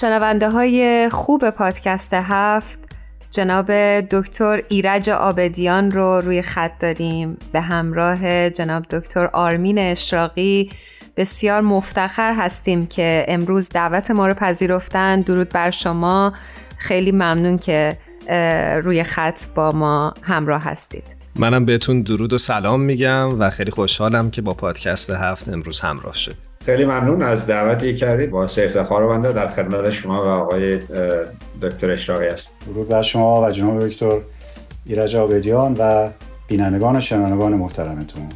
شنونده های خوب پادکست هفت جناب دکتر ایرج آبدیان رو روی خط داریم. به همراه جناب دکتر آرمین اشراقی بسیار مفتخر هستیم که امروز دعوت ما رو پذیرفتن. درود بر شما. خیلی ممنون که روی خط با ما همراه هستید. منم بهتون درود و سلام میگم و خیلی خوشحالم که با پادکست هفت امروز همراه شد خیلی ممنون از دعوتی کردید. با افتخار بنده در خدمت شما و آقای دکتر اشراقی است درود بر شما و جناب دکتر ایرج آبدیان و بینندگان و شنوندگان محترمتون.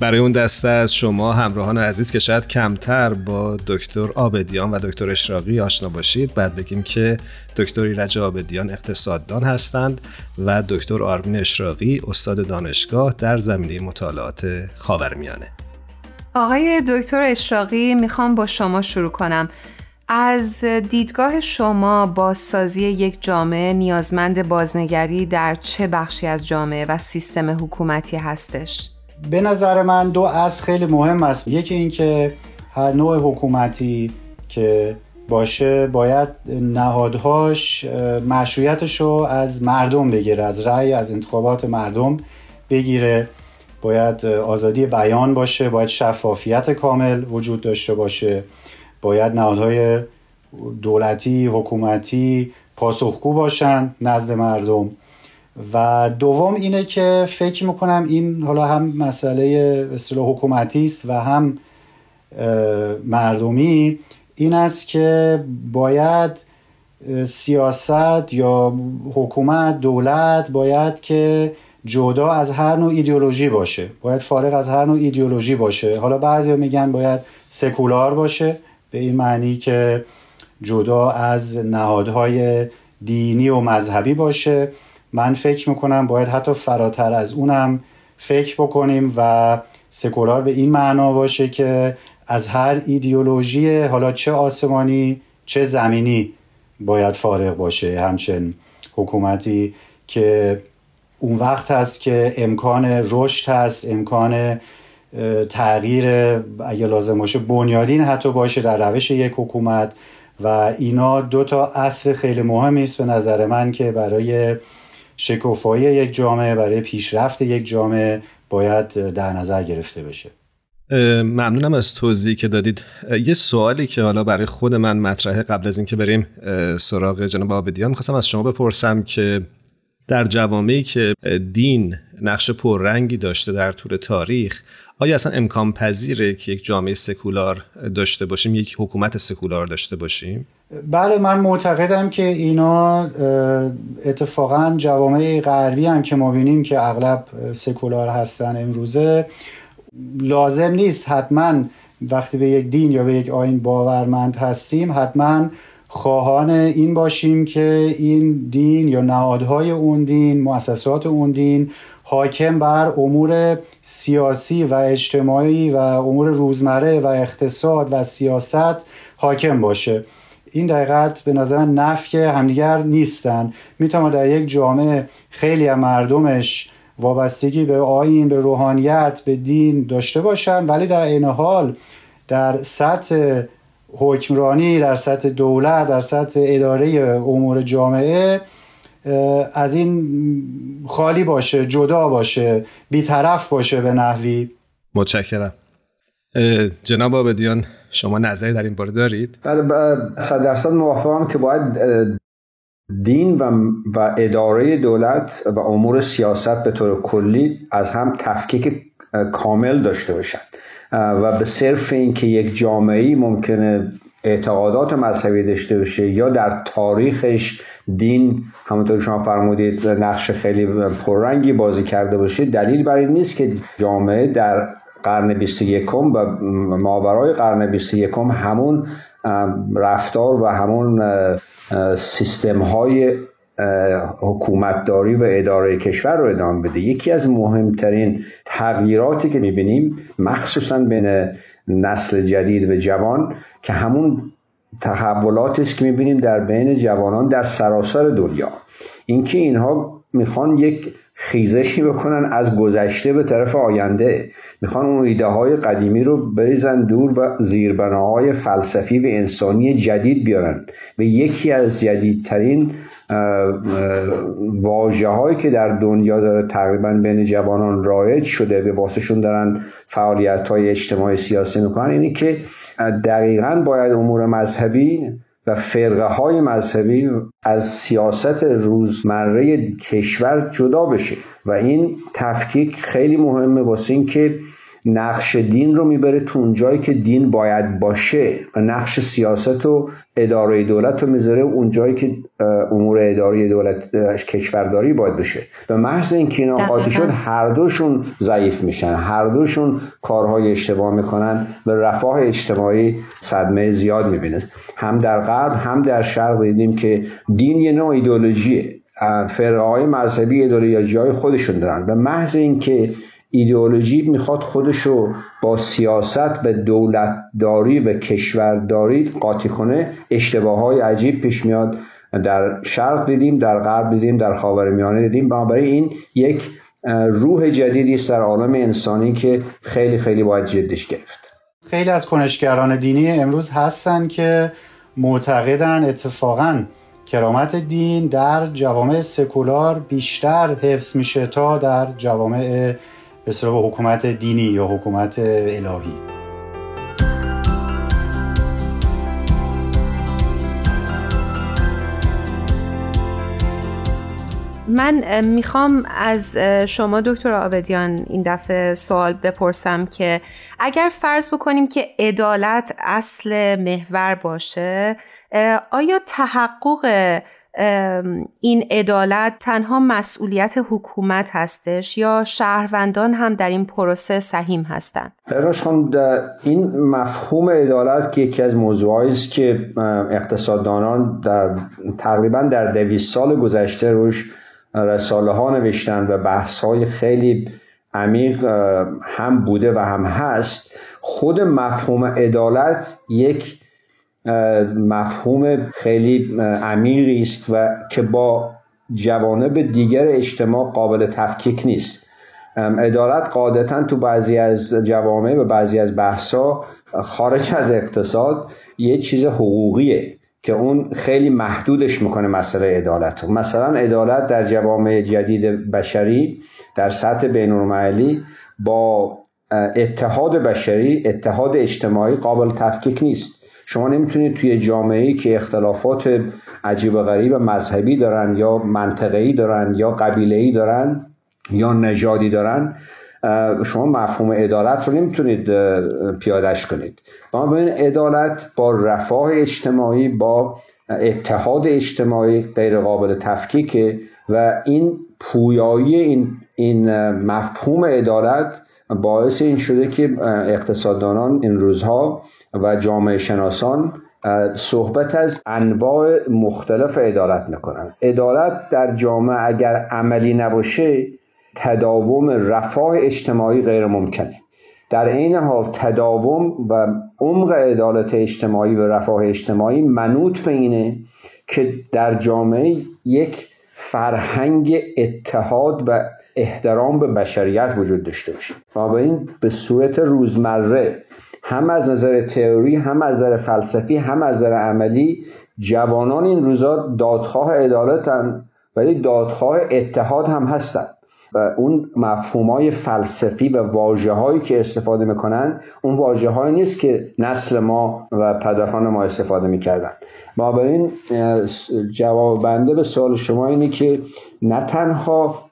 برای اون دسته از شما همراهان عزیز که شاید کمتر با دکتر آبدیان و دکتر اشراقی آشنا باشید بعد بگیم که دکتر ایرج آبدیان اقتصاددان هستند و دکتر آرمین اشراقی استاد دانشگاه در زمینه مطالعات خاورمیانه. آقای دکتر اشراقی می‌خوام با شما شروع کنم. از دیدگاه شما بازسازی یک جامعه نیازمند بازنگری در چه بخشی از جامعه و سیستم حکومتی هستش؟ به نظر من دو از خیلی مهم است. یکی اینکه هر نوع حکومتی که باشه باید نهادهاش مشروعیتش رو از مردم بگیره از رأی از انتخابات مردم بگیره. باید آزادی بیان باشه باید شفافیت کامل وجود داشته باشه باید نهادهای دولتی حکومتی پاسخگو باشن نزد مردم. و دوم اینه که فکر می‌کنم این حالا هم مسئله اصطلاح حکومتی است و هم مردمی این است که باید سیاست یا حکومت دولت باید که جدا از هر نوع ایدئولوژی باشه. باید فارغ از هر نوع ایدئولوژی باشه. حالا بعضی میگن باید سکولار باشه به این معنی که جدا از نهادهای دینی و مذهبی باشه. من فکر می‌کنم باید حتی فراتر از اونم فکر بکنیم و سکولار به این معنا باشه که از هر ایدئولوژی حالا چه آسمانی چه زمینی باید فارغ باشه. همچنین حکومتی که اون وقت هست که امکان رشد هست امکان تغییر اگه لازم باشه بنیادین حتی باشه در روش یک حکومت و اینا دو تا اصل خیلی مهمی است به نظر من که برای شکوفایی یک جامعه برای پیشرفت یک جامعه باید در نظر گرفته بشه. ممنونم از توضیحی که دادید. یه سوالی که حالا برای خود من مطرحه قبل از اینکه بریم سراغ جناب آبدیان می‌خواستم از شما بپرسم که در جوامعی که دین نقش پررنگی داشته در طول تاریخ آیا اصلا امکان پذیره که یک جامعه سکولار داشته باشیم یک حکومت سکولار داشته باشیم؟ بله من معتقدم که اینا اتفاقا جوامع غربی هم که ما بینیم که اغلب سکولار هستن امروزه لازم نیست حتما وقتی به یک دین یا به یک آین باورمند هستیم حتما خواهان این باشیم که این دین یا نهادهای اون دین مؤسسات اون دین حاکم بر امور سیاسی و اجتماعی و امور روزمره و اقتصاد و سیاست حاکم باشه. این دقیقت به نظر نفی همدیگر نیستن. می‌تونه در یک جامعه خیلی از مردمش وابستگی به آین به روحانیت به دین داشته باشن ولی در این حال در سطح حکمرانی در سطح دولت در سطح اداره امور جامعه از این خالی باشه جدا باشه بیطرف باشه به نحوی. متشکرم. جناب آبدیان شما نظری در این باره دارید؟ بله صد درصد موافقم که باید دین و, و اداره دولت و امور سیاست به طور کلی از هم تفکیک کامل داشته باشند. و به صرف اینکه یک جامعه ممکنه اعتقادات مذهبی داشته باشه یا در تاریخش دین همونطور شما فرمودید نقش خیلی پررنگی بازی کرده باشه دلیل بر این نیست که جامعه در قرن 21 و ماورای قرن 21 همون رفتار و همون سیستم های حکومتداری و اداره کشور رو ادامه بده. یکی از مهمترین تغییراتی که می‌بینیم مخصوصا بین نسل جدید و جوان که همون تحولاتی است که می‌بینیم در بین جوانان در سراسر دنیا. اینکه اینها می‌خوان یک خیزشی بکنن از گذشته به طرف آینده. می‌خوان اون ایده های قدیمی رو بریزن دور و زیربناهای فلسفی و انسانی جدید بیارن. و یکی از جدیدترین واجه هایی که در دنیا داره تقریبا بین جوانان رایج شده و واسهشون دارن فعالیت های اجتماعی سیاسی می‌کنن اینی که دقیقا باید امور مذهبی و فرقه های مذهبی از سیاست روزمره کشور جدا بشه. و این تفکیک خیلی مهمه واسه اینکه نقش دین رو می‌بره تو اون جایی که دین باید باشه و نقش سیاست و اداره دولت رو می‌ذاره اون جایی که امور اداره دولت کشورداری باید بشه. به محض اینکه اینا قاطی شد هر دوشون ضعیف میشن. هر دوشون کارهای اشتباه می‌کنن به رفاه اجتماعی صدمه زیاد می‌بینه. هم در غرب هم در شرق دیدیم که دین یه نوع ایدولوژیه فرقه های مذهبی ایدولوژی های خودشون دارن. به محض اینکه ایدئولوژی می‌خواد خودشو با سیاست و دولتداری و کشورداری قاطی کنه اشتباه های عجیب پیش میاد. در شرق دیدیم در غرب دیدیم در خاورمیانه دیدیم. بنابراین این یک روح جدیدی است در عالم انسانی که خیلی خیلی باید جدش گرفت. خیلی از کنشگران دینی امروز هستن که معتقدن اتفاقا کرامت دین در جوامع سکولار بیشتر حفظ میشه تا در جوامع به حکومت دینی یا حکومت الهی. من می‌خوام از شما دکتر آبدیان این دفعه سوال بپرسم که اگر فرض بکنیم که عدالت اصل محور باشه آیا تحقق این عدالت تنها مسئولیت حکومت هستش یا شهروندان هم در این پروسه سهیم هستند براش خان این مفهوم عدالت که یکی از موضوعایی است که اقتصاددانان در تقریبا در دویست سال گذشته روش رساله ها نوشتن و بحث های خیلی عمیق هم بوده و هم هست. خود مفهوم عدالت یک مفهوم خیلی عمیقی است و که با جوانب دیگر اجتماع قابل تفکیک نیست. عدالت قاعدتا تو بعضی از جوامع و بعضی از بحثا خارج از اقتصاد یه چیز حقوقیه. که اون خیلی محدودش می‌کنه مسئله عدالت مثلا عدالت در جوامع جدید بشری در سطح بین با اتحاد بشری اتحاد اجتماعی قابل تفکیک نیست. شما نمی‌تونید توی جامعه که اختلافات عجیب و غریب مذهبی دارن یا منطقه‌ای دارن یا قبیله‌ای دارن یا نژادی دارن شما مفهوم عدالت رو نمی‌تونید پیادش کنید. بنابراین عدالت با رفاه اجتماعی با اتحاد اجتماعی غیر قابل تفکیکه و این پویایی این, این مفهوم عدالت باعث این شده که اقتصاددانان این روزها و جامعه شناسان صحبت از انواع مختلف عدالت می‌کنن. عدالت در جامعه اگر عملی نباشه تداوم رفاه اجتماعی غیر ممکنه در عین حال تداوم و عمق عدالت اجتماعی و رفاه اجتماعی منوط به اینه که در جامعه یک فرهنگ اتحاد و احترام به بشریت وجود داشته باشه. این به صورت روزمره هم از نظر تئوری هم از نظر فلسفی هم از نظر عملی جوانان این روزا دادخواه عدالتن ولی دادخواه اتحاد هم هستند و اون مفهوم های فلسفی و واجه هایی که استفاده می‌کنن اون واجه هایی نیست که نسل ما و پدران ما استفاده می‌کردن. بنابراین جواب بنده به سوال شما اینه که نه تنها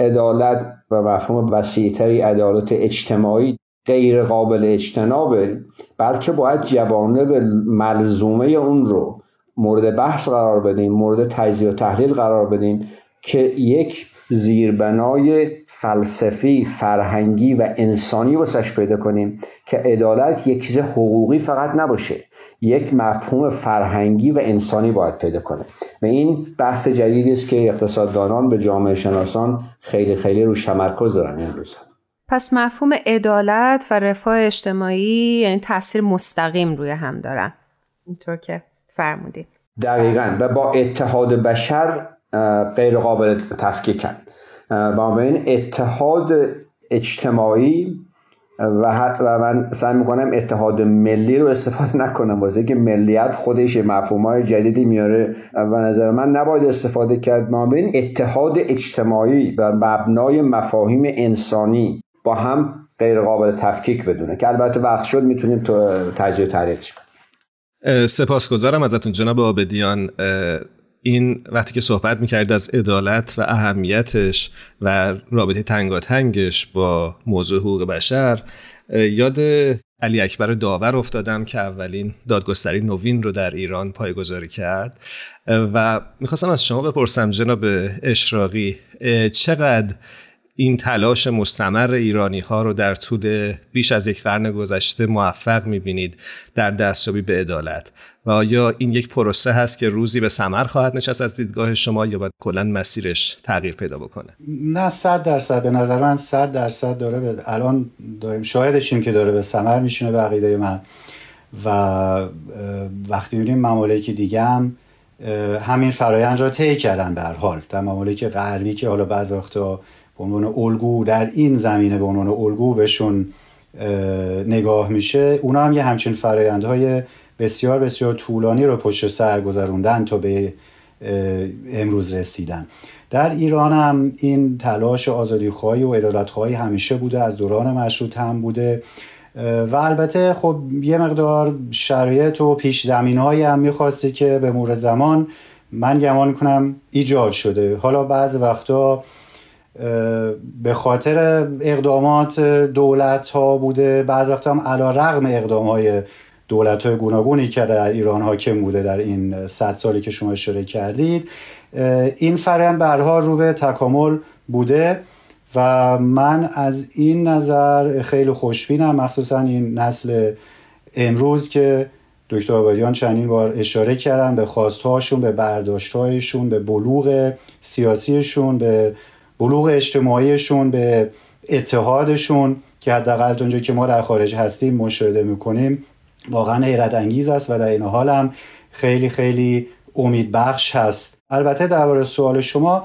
عدالت و مفهوم وسیعتری عدالت اجتماعی غیر قابل اجتنابه بلکه باید جوانب ملزومه اون رو مورد بحث قرار بدیم مورد تجزیه و تحلیل قرار بدیم که یک زیربنای فلسفی فرهنگی و انسانی واسش پیدا کنیم که عدالت یک چیز حقوقی فقط نباشه یک مفهوم فرهنگی و انسانی باید پیدا کنه. و این بحث جدیدی است که اقتصاددانان به جامعه شناسان خیلی خیلی روش تمرکز دارن این روزها پس مفهوم عدالت و رفاه اجتماعی یعنی تاثیر مستقیم روی هم دارن. اینطور که فرمودید. دقیقا. و با اتحاد بشر غیر قابل تفکیکن. و این اتحاد اجتماعی و, و من سعی می‌کنم اتحاد ملی رو استفاده نکنم. واسه که ملیت خودش مفهوم های جدیدی میاره و نظر من نباید استفاده کرد. ما بین اتحاد اجتماعی و مبنای مفاهیم انسانی با هم غیر قابل تفکیک بدونه که البته وقت شد می‌تونیم تو تجزیه تحلیل کنیم. سپاسگزارم ازتون جناب آبدیان. این وقتی که صحبت می‌کرد از عدالت و اهمیتش و رابطه تنگاتنگش با موضوع حقوق بشر یاد علی اکبر داور افتادم که اولین دادگستری نوین رو در ایران پایگذاری کرد. و می‌خواستم از شما بپرسم جناب اشراقی چقدر این تلاش مستمر ایرانی ها رو در طول بیش از یک قرن گذشته موفق می‌بینید در دستیابی به عدالت. و آیا این یک پروسه هست که روزی به ثمر خواهد نشست از دیدگاه شما یا باید کلا مسیرش تغییر پیدا بکنه؟ نه صد درصد. به نظر من صد درصد داره به الان داریم شاهدشیم که داره به ثمر میشونه به عقیده من. و وقتی می‌بینیم ممالک دیگه هم همین فرایند را طی کردن به هر حال. در ممالک غربی که حالا بعض وقتا به عنوان الگو در این زمینه به عنوان الگو بهشون نگاه میشه. اونا هم یه همچین فرایندهای بسیار بسیار طولانی رو پشت سر گذروندن تا به امروز رسیدن. در ایران هم این تلاش آزادی خواهی و عدالت خواهی همیشه بوده از دوران مشروط هم بوده. و البته خب یه مقدار شرایط و پیش زمین هایی هم می‌خواستی که به مور زمان من گمان کنم ایجاد شده. حالا بعض وقتا به خاطر اقدامات دولت ها بوده بعض وقتا هم علا رغم اقدام های دولت های گوناگونی که در ایران حاکم بوده در این صد سالی که شما اشاره کردید. این فرآیند برها رو به تکامل بوده و من از این نظر خیلی خوشبینم مخصوصا این نسل امروز که دکتر آبادیان چندین بار اشاره کردن به خواستهاشون به برداشتهایشون به بلوغ سیاسیشون به بلوغ اجتماعیشون به اتحادشون که حداقل اونجا که ما در خارج هستیم مشاهده می‌کنیم واقعا حیرت انگیز است و در این حال هم خیلی خیلی امید بخش هست. البته درباره سوال شما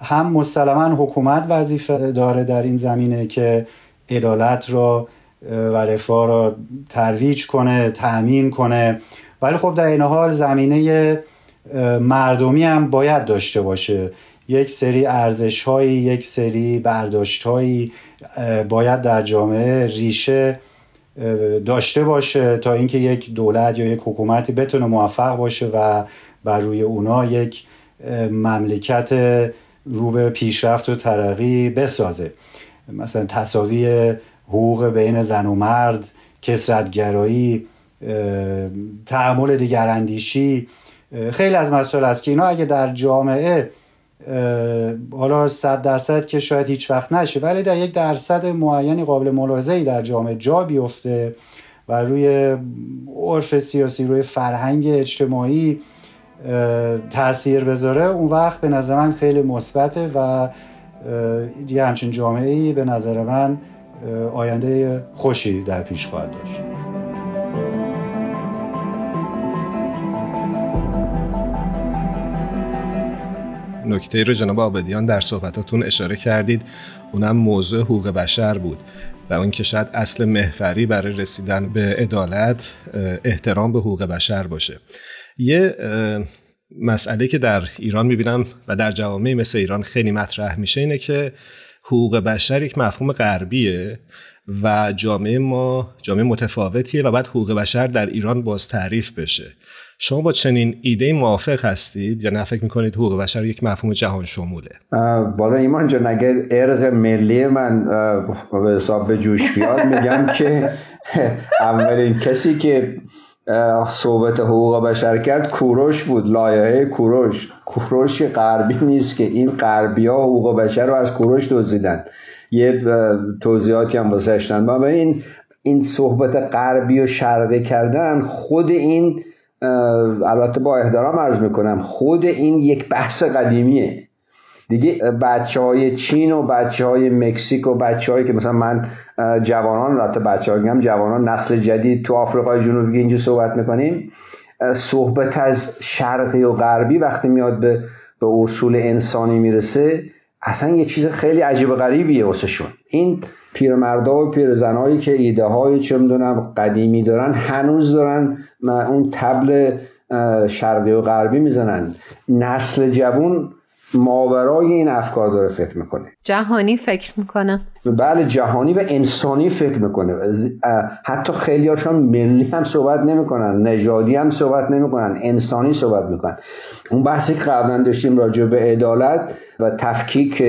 هم مسلما حکومت وظیفه داره در این زمینه که عدالت را و رفاه را ترویج کنه تأمین کنه. ولی خب در این حال زمینه مردمی هم باید داشته باشه. یک سری ارزش هایی یک سری برداشت هایی باید در جامعه ریشه داشته باشه تا اینکه یک دولت یا یک حکومتی بتونه موفق باشه و بر روی اونا یک مملکت رو به پیشرفت و ترقی بسازه. مثلا تصاوی حقوق بین زن و مرد کسرتگرایی تحمل دیگراندیشی خیلی از مسائل است که اینا اگه در جامعه حالا صد درصد که شاید هیچ وقت نشه ولی در یک درصد معینی قابل ملاحظه در جامعه جا بیفته و روی عرف سیاسی روی فرهنگ اجتماعی تاثیر بذاره اون وقت به نظر من خیلی مثبته و یه همچین جامعه به نظر من آینده خوشی در پیش خواهد داشت. نکته رو جناب آبدیان در صحبتاتون اشاره کردید. اونم موضوع حقوق بشر بود و اون که شاید اصل محوری برای رسیدن به عدالت احترام به حقوق بشر باشه. یه مسئله که در ایران می‌بینم و در جوامع مثل ایران خیلی مطرح میشه اینه که حقوق بشر یک مفهوم غربیه و جامعه ما جامعه متفاوتیه و بعد حقوق بشر در ایران باز تعریف بشه. شما با چنین ایده موافق هستید یا نه؟ فکر می‌کنید حقوق بشر یک مفهوم جهان شموله بالا ایمان جان اگر ارق ملی من به حساب به جوش بیاد میگم که اولین کسی که صحبت حقوق بشر کرد کوروش بود لایحه کوروش. کوروش غربی نیست که این غربی ها حقوق بشر رو از کوروش دزدیدن. یه توضیحاتی هم واسه و این این صحبت غربی و شرقی کردن خود این البته با احترام عرض می‌کنم خود این یک بحث قدیمیه. دیگه بچه های چین و بچه های مکزیک و بچه هایی که مثلا من جوانان البته بچه هم جوانان نسل جدید تو آفریقای جنوبی اینجا صحبت می‌کنیم صحبت از شرقی و غربی وقتی میاد به به اصول انسانی می‌رسه اصلا یه چیز خیلی عجیب غریبیه واسه این پیرمردا و پیرزنایی که ایده های چه می‌دونم قدیمی دارن هنوز دارن اون تبل شرقی و غربی می‌زنن. نسل جوون ماورای این افکار داره فکر می‌کنه. جهانی فکر می‌کنه. بله جهانی و انسانی فکر می‌کنه. حتی خیلی هاشون ملی هم صحبت نمی‌کنن نژادی هم صحبت نمی‌کنن انسانی صحبت می‌کنن. اون بحثی که قبلا داشتیم راجع به عدالت و تفکیک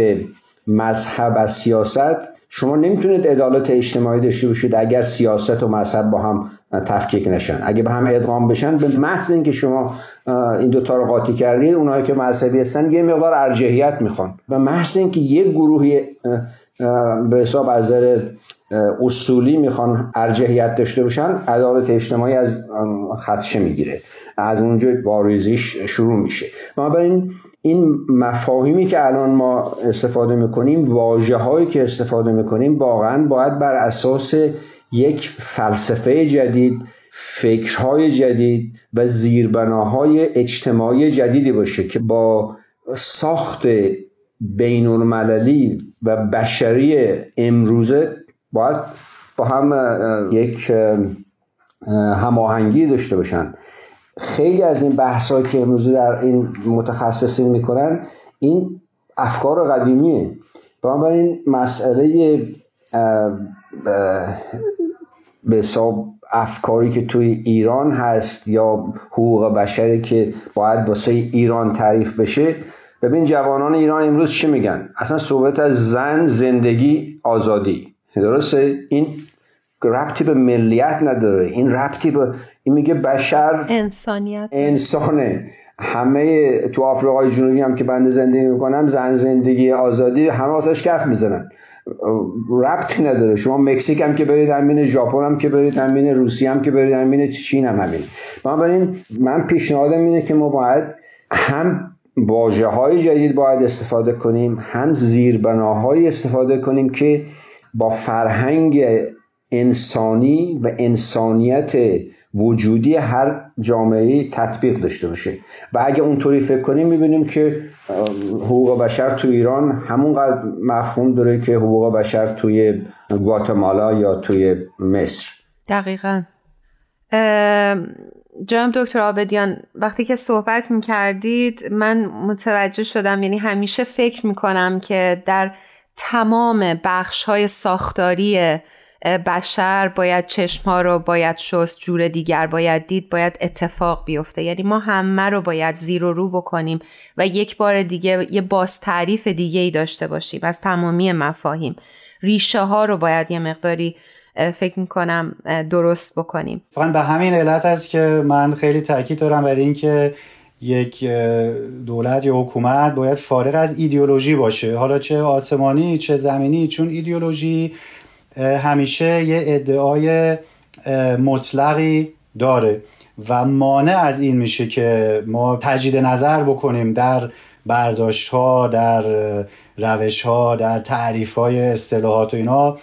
مذهب از سیاست شما نمی‌تونید عدالت اجتماعی داشته باشید اگر سیاست و مذهب با هم تفکیک نشن. اگه به هم ادغام بشن به محض اینکه شما این دوتا رو قاطی کردید اونایی که مذهبی هستن یه مقدار ارجحیت می‌خوان. به محض اینکه یک گروهی به حساب از اصولی می‌خوان ارجحیت داشته باشن عدالت اجتماعی از خدشه می‌گیره. از اونجا باریزیش شروع میشه. بنابراین این مفاهیمی که الان ما استفاده می‌کنیم واجه هایی که استفاده می‌کنیم واقعا باید بر اساس یک فلسفه جدید فکرهای جدید و زیربناهای اجتماعی جدیدی باشه که با ساخت بین و بشری امروزه باید با هم یک هماهنگی داشته باشن. خیلی از این بحث که امروز در این متخصصین می‌کنن این افکار قدیمیه. بنابراین مسئله به حساب افکاری که توی ایران هست یا حقوق بشری که باید واسه ایران تعریف بشه ببین جوانان ایران امروز چی میگن؟ اصلا صحبت از زن زندگی آزادی. درسته؟ این ربطی به ملیت نداره. این ربطی به این میگه بشر انسانیت. انسانه. همه تو آفریقای جنوبی هم که بنده زندگی می‌کنم زن زندگی آزادی همه واسش کف می‌زنن. ربطی نداره. شما مکزیک هم که برید همین ژاپن هم که برید همین روسیه هم که برید همین چین هم همین. بنابراین من پیشنهادم اینه که ما باید هم واژه های جدید باید استفاده کنیم هم زیربناهایی استفاده کنیم که با فرهنگ انسانی و انسانیت وجودی هر جامعه تطبیق داشته باشه. و اگه اونطوری فکر کنیم می‌بینیم که حقوق بشر تو ایران همونقدر مفهوم داره که حقوق بشر توی گواتمالا یا توی مصر. دقیقا. جناب دکتر آبدیان وقتی که صحبت می‌کردید من متوجه شدم یعنی همیشه فکر می‌کنم که در تمام بخش های ساختاری بشر باید چشم ها رو باید شست جور دیگر باید دید باید اتفاق بیفته. یعنی ما همه رو باید زیر و رو بکنیم و یک بار دیگه یه باز تعریف دیگه ای داشته باشیم از تمامی مفاهیم. ریشه ها رو باید یه مقداری فکر می‌کنم درست بکنیم. فقط به همین علت است که من خیلی تاکید دارم بر اینکه یک دولت یا حکومت باید فارغ از ایدئولوژی باشه. حالا چه آسمانی چه زمینی چون ایدئولوژی همیشه یه ادعای مطلقی داره و مانع از این میشه که ما تجدید نظر بکنیم در برداشت ها در روش ها در تعریف های اصطلاحات و اینا.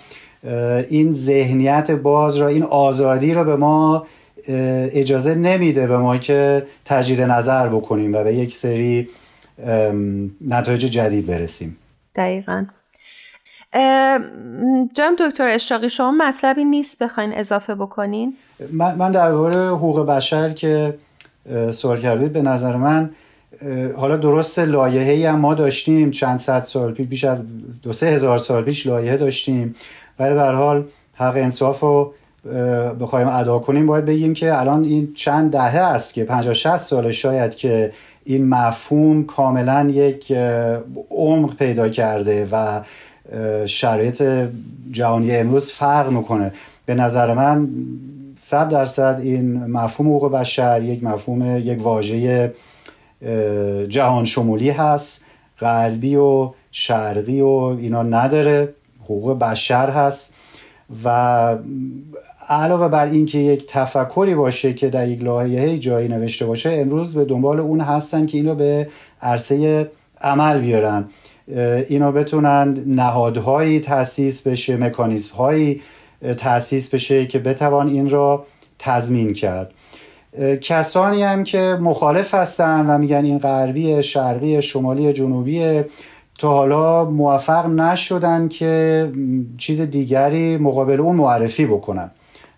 این ذهنیت باز را این آزادی را به ما اجازه نمیده به ما که تجدید نظر بکنیم و به یک سری نتایج جدید برسیم. دقیقا. جناب دکتر اشراقی شما مطلبی نیست بخواین اضافه بکنین؟ من, من درباره حقوق بشر که سوال کردید به نظر من حالا درست لایحه‌ای هم ما داشتیم چند صد سال پیش بیش از دو سه هزار سال پیش لایحه داشتیم. ولی به حال حق انصاف رو بخوایم ادا کنیم باید بگیم که الان این چند دهه است که 50 60 سال شاید که این مفهوم کاملا یک عمق پیدا کرده و شرایط جهانی امروز فرق می‌کنه. به نظر من صد درصد این مفهوم حقوق بشر یک مفهوم یک واژه جهان شمولی هست. غربی و شرقی و اینا نداره. حقوق بشر هست و علاوه بر اینکه یک تفکری باشه که در یک لایحه جایی نوشته باشه امروز به دنبال اون هستن که اینو به عرصه عمل بیارن. اینا بتونن نهادهایی تاسیس بشه مکانیزم هایی تاسیس بشه که بتوان این را تضمین کرد. کسانی هم که مخالف هستن و میگن این غربی شرقی شمالی جنوبی تا حالا موفق نشدن که چیز دیگری مقابل اون معرفی بکنن.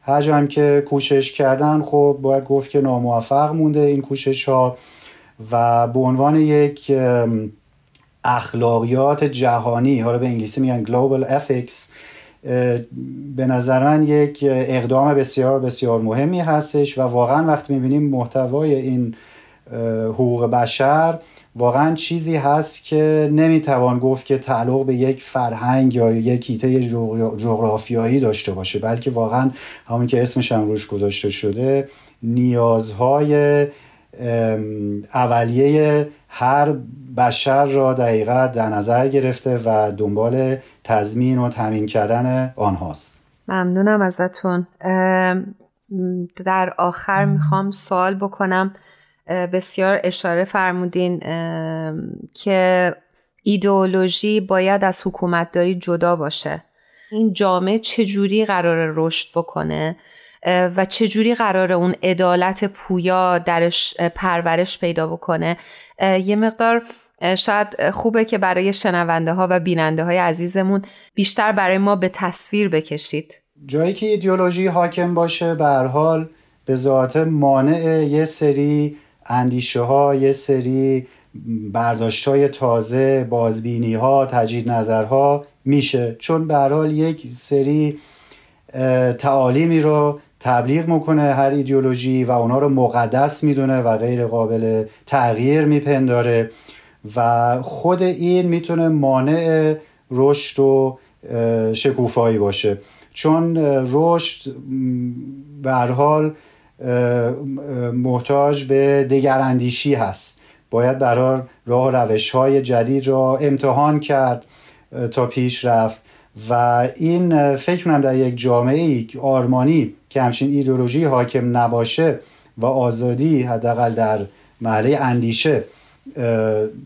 هر هم که کوشش کردن خب باید گفت که ناموفق مونده این کوشش ها و به عنوان یک اخلاقیات جهانی حالا به انگلیسی میگن global ethics به نظر من یک اقدام بسیار بسیار مهمی هستش و واقعا وقتی می‌بینیم محتوای این حقوق بشر واقعا چیزی هست که نمی‌توان گفت که تعلق به یک فرهنگ یا یک هیته جغرافیایی داشته باشه بلکه واقعا همون که اسمش هم روش گذاشته شده نیازهای اولیه هر بشر را دقیقا در نظر گرفته و دنبال تضمین و تامین کردن آنهاست. ممنونم ازتون. در آخر می‌خوام سوال بکنم. بسیار اشاره فرمودین که ایدئولوژی باید از حکومتداری جدا باشه. این جامعه چجوری قرار رشد بکنه؟ و چجوری قرار اون عدالت پویا درش پرورش پیدا بکنه؟ یه مقدار شاید خوبه که برای شنونده ها و بیننده های عزیزمون بیشتر برای ما به تصویر بکشید. جایی که ایدئولوژی حاکم باشه به حال به ذات مانع یه سری اندیشه ها یه سری برداشت های تازه بازبینی ها تجدید نظرها میشه. چون به حال یک سری تعالیمی رو تبلیغ می‌کنه هر ایدئولوژی و اونا رو مقدس می‌دونه و غیر قابل تغییر میپنداره و خود این می‌تونه مانع رشد و شکوفایی باشه. چون رشد به حال محتاج به دگراندیشی هست. باید برای راه روش های جدید را امتحان کرد تا پیش رفت. و این فکر کنم در یک جامعه آرمانی که همچین ایدولوژی حاکم نباشه و آزادی حداقل در محله اندیشه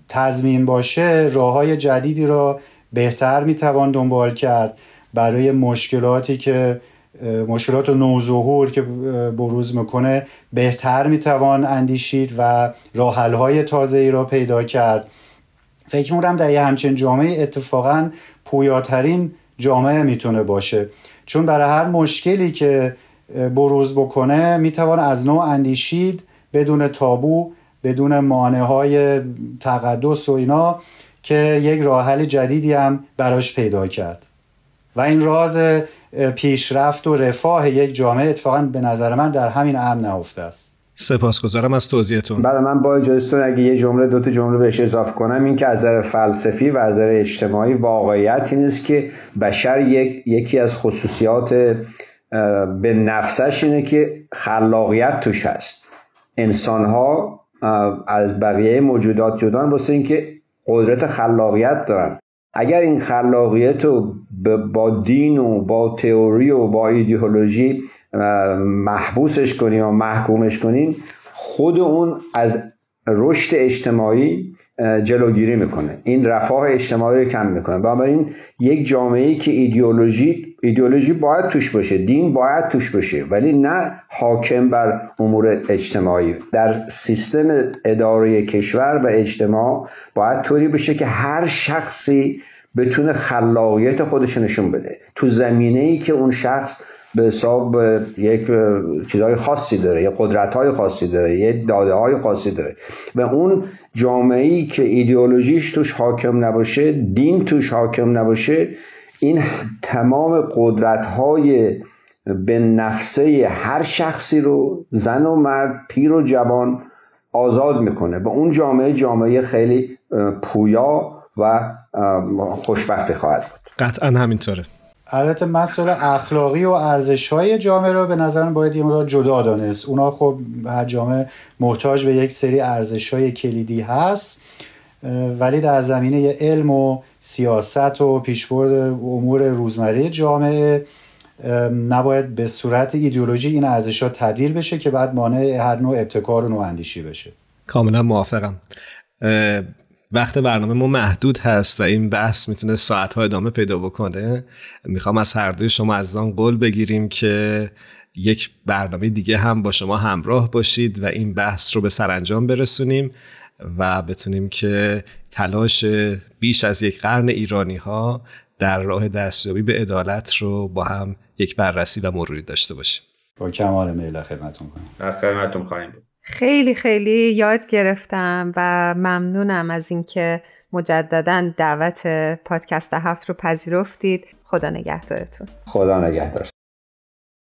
تضمین باشه راه های جدیدی را بهتر می‌توان دنبال کرد. برای مشکلاتی که مشکلات نوظهور که بروز می‌کنه بهتر می‌توان اندیشید و راحل های تازه ای را پیدا کرد. فکر می‌کنم در یه همچین جامعه اتفاقا پویاترین جامعه می‌تونه باشه. چون برای هر مشکلی که بروز بکنه می‌توان از نوع اندیشید بدون تابو بدون مانع های تقدس و اینا که یک راه جدیدی هم براش پیدا کرد. و این راز پیشرفت و رفاه یک جامعه اتفاقا به نظر من در همین امن نهفته است. سپاسگزارم از توضیحتون. برای من با اجازهتون اگه یه جمله دو تا جمله بهش اضافه کنم این که از نظر فلسفی و از نظر اجتماعی واقعیت این است که بشر یک، یکی از خصوصیات به نفسش اینه که خلاقیت توش هست. انسان ها از بقیه موجودات جدان واسه اینکه قدرت خلاقیت دارن. اگر این خلاقیت رو با دین و با تئوری و با ایدئولوژی محبوسش کنیم و محکومش کنیم خود اون از رشد اجتماعی جلوگیری می‌کنه. این رفاه اجتماعی رو کم می‌کنه. بنابراین یک جامعه که ایدئولوژی ایدئولوژی باید توش باشه دین باید توش باشه ولی نه حاکم بر امور اجتماعی. در سیستم اداره کشور و اجتماع باید طوری بشه که هر شخصی بتونه خلاقیت خودش نشون بده. تو زمینه ای که اون شخص به حساب یک چیزهای خاصی داره یه قدرت های خاصی داره یه داده های خاصی داره و اون جامعه ای که ایدئولوژیش توش حاکم نباشه دین توش حاکم نباشه این تمام قدرت های به نفسه هر شخصی رو زن و مرد پیر و جوان آزاد می‌کنه. و اون جامعه جامعه خیلی پویا و خوشبختی خواهد بود. قطعا همینطوره. البته مسئله اخلاقی و ارزش های جامعه رو به نظرم باید یه مقدار جدا دانست. اونا خب هر جامعه محتاج به یک سری ارزش های کلیدی هست. ولی در زمینه علم و سیاست و پیشبرد امور روزمره جامعه نباید به صورت ایدئولوژی این ارزش ها تبدیل بشه که بعد مانع هر نوع ابتکار و نوع اندیشی بشه. کاملا موافقم. وقت برنامه ما محدود هست و این بحث می‌تونه ساعتها ادامه پیدا بکنه. می‌خوام از هر دوی شما از آن قول بگیریم که یک برنامه دیگه هم با شما همراه باشید و این بحث رو به سرانجام برسونیم. و بتونیم که تلاش بیش از یک قرن ایرانی ها در راه دستیابی به عدالت رو با هم یک بررسی و مروری داشته باشیم. با کمال میل خدمتتون کنم. در خدمتتون خواهیم بود. خیلی خیلی یاد گرفتم و ممنونم از اینکه مجددا دعوت پادکست هفت رو پذیرفتید. خدا نگهدارتون. خدا نگهدار.